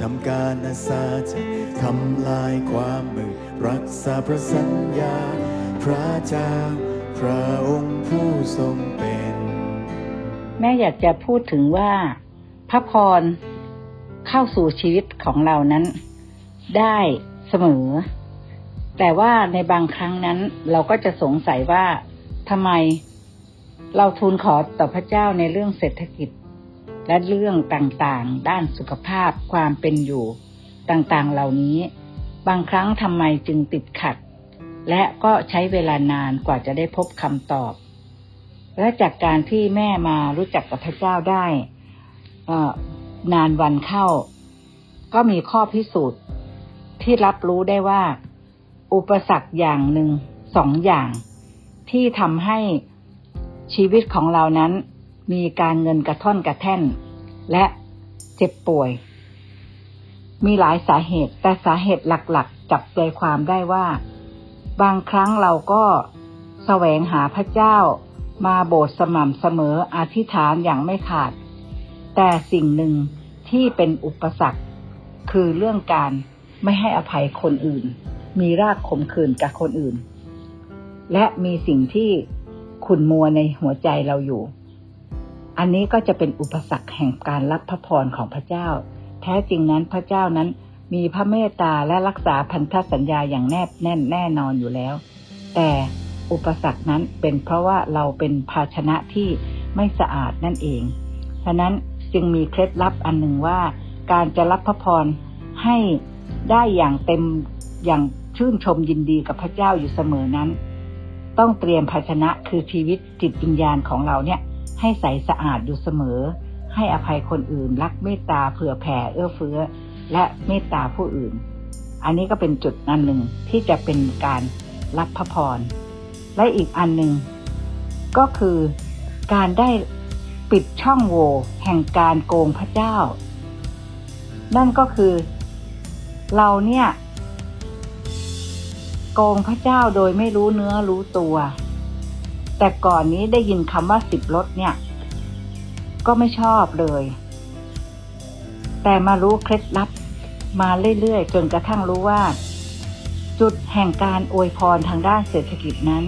ทำการอาสาจะทำลายความมืดรักษาพระสัญญา พระเจ้า พระองค์ผู้ทรงเป็น แม่อยากจะพูดถึงว่า พระพรเข้าสู่ชีวิตของเรานั้น ได้เสมอ แต่ว่าในบางครั้งนั้นเราก็จะสงสัยว่าทำไมเราทูลขอต่อพระเจ้าในเรื่องเศรษฐกิจ และเรื่องต่างๆ ด้านสุขภาพความเป็นอยู่ต่างๆ เหล่านี้ บางครั้งทำไมจึงติดขัด และก็ใช้เวลานานกว่าจะได้พบคำตอบ และจากการที่แม่มารู้จักกับพระเจ้าได้นานวันเข้า ก็มีข้อพิสูจน์ที่รับรู้ได้ว่า อุปสรรคอย่างหนึ่งสองอย่าง ที่ทำให้ชีวิตของเรานั้น มีการเงินกระท่อนกระแท่น และเจ็บป่วย มีหลายสาเหตุ แต่สาเหตุหลักๆ จับใจความได้ว่า บางครั้งเราก็แสวงหาพระเจ้า มาโบสถ์สม่ำเสมออธิษฐานอย่างไม่ขาด แต่สิ่งหนึ่งที่เป็นอุปสรรค คือเรื่องการไม่ให้อภัยคนอื่น มีรากขมขื่นกับคนอื่น และมีสิ่งที่ขุนมัวในหัวใจเราอยู่ อันนี้ก็จะเป็นอุปสรรคแห่งการรับพระพรของพระเจ้า แท้จริงนั้นพระเจ้านั้นมีพระเมตตาและรักษาพันธสัญญาอย่างแนบแน่นแน่นอนอยู่แล้ว แต่อุปสรรคนั้นเป็นเพราะว่าเราเป็นภาชนะที่ไม่สะอาดนั่นเอง ฉะนั้นจึงมีเคล็ดลับอันหนึ่งว่า การจะรับพระพรให้ได้อย่างเต็มอย่างชื่นชมยินดีกับพระเจ้าอยู่เสมอนั้น ต้องเตรียมภาชนะคือชีวิตจิตวิญญาณของเราเนี่ย ให้ใสสะอาดอยู่เสมอ ให้อภัยคนอื่น รักเมตตาเผื่อแผ่เอื้อเฟื้อ และเมตตาผู้อื่น อันนี้ก็เป็นจุดอันหนึ่งที่จะเป็นการรับพระพร และอีกอันหนึ่งก็คือการได้ปิดช่องโหว่แห่งการโกงพระเจ้า นั่นก็คือ เราเนี่ย โกงพระเจ้าโดยไม่รู้เนื้อรู้ตัว แต่ก่อนนี้ได้ยินคำว่าสิบรถเนี่ย ก็ไม่ชอบเลย แต่มารู้เคล็ดลับมาเรื่อยๆ จนกระทั่งรู้ว่า จุดแห่งการอวยพรทางด้านเศรษฐกิจนั้น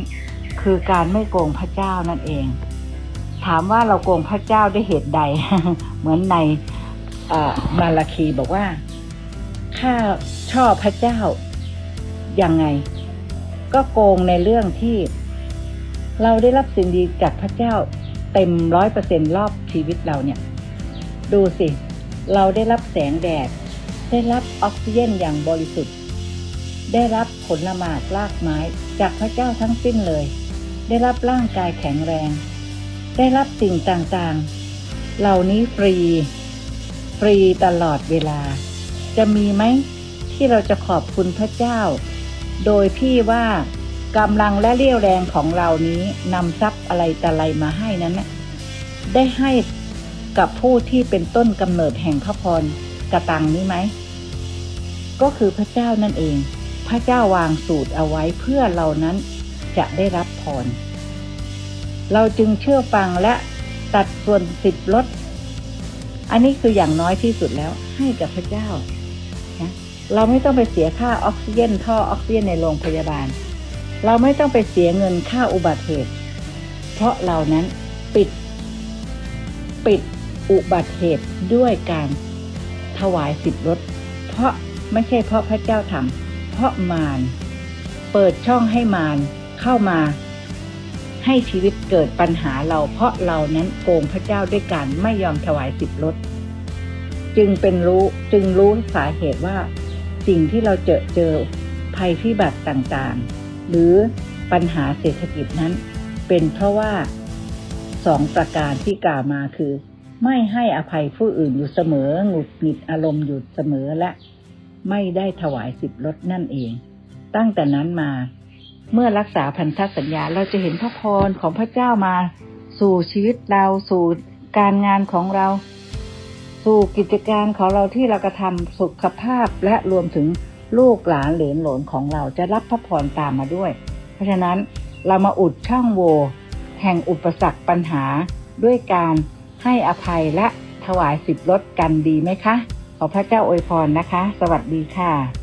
คือการไม่โกงพระเจ้านั่นเอง ถามว่าเราโกงพระเจ้าได้เหตุใด เหมือนในมาลาคีบอกว่าข้าชอบพระเจ้ายังไง ก็โกงในเรื่องที่ เราได้รับสิ่งดีจากพระเจ้าเต็มร้อยเปอร์เซ็นรอบชีวิตเราเนี่ย ดูสิ เราได้รับแสงแดด ได้รับออกซิเจนอย่างบริสุทธิ์ ได้รับผลละหมากลากไม้จากพระเจ้าทั้งสิ้นเลย ได้รับร่างกายแข็งแรง ได้รับสิ่งต่างๆ เหล่านี้ฟรี ฟรีตลอดเวลา จะมีไหมที่เราจะขอบคุณพระเจ้า โดยที่ว่า กำลังและเรี่ยวแรงของเรานี้นำทรัพย์อะไรแต่อะไรมาให้นั้นได้ให้กับผู้ที่เป็นต้นกำเนิดแห่งพระพรกระตังนี้ไหม ก็คือพระเจ้านั่นเอง พระเจ้าวางสูตรเอาไว้เพื่อเรานั้นจะได้รับพร เราจึงเชื่อฟังและตัดส่วนสิบลด อันนี้คืออย่างน้อยที่สุดแล้วให้กับพระเจ้านะเราไม่ต้องไปเสียค่าออกซิเจนท่อออกซิเจนในโรงพยาบาล เราไม่ต้องไปเสียเงินค่าอุบัติเหตุ เพราะเรานั้นปิด ปิดอุบัติเหตุด้วยการถวายสิบรถ เพราะไม่ใช่เพราะพระเจ้าทำเพราะมารเปิดช่องให้มารเข้ามา ให้ชีวิตเกิดปัญหาเราเพราะเรานั้นโกงพระเจ้าด้วยการไม่ยอมถวายสิบรถ จึงเป็นรู้จึงรู้สาเหตุว่า สิ่งที่เราเจอเจอภัยพิบัติต่างๆ หรือปัญหาเศรษฐกิจนั้น เป็นเพราะว่าสองประการที่กล่าวมาคือ ไม่ให้อภัยผู้อื่นอยู่เสมอหงุดหงิดอารมณ์อยู่เสมอและ ไม่ได้ถวายสิบลดนั่นเอง ตั้งแต่นั้นมา เมื่อรักษาพันธสัญญาเราจะเห็นพระพรของพระเจ้ามา สู่ชีวิตเราสู่การงานของเรา สู่กิจการของเราที่เรากระทำสุขภาพและรวมถึง ลูกหลานเหลนหลนของเราจะรับพระพรตามมาด้วย เพราะฉะนั้นเรามาอุดช่องโหว่แห่งอุปสรรคปัญหาด้วยการให้อภัยและถวายสิบลดกันดีไหมคะขขอพระเจ้าอวยพรนะคะ สวัสดีค่ะ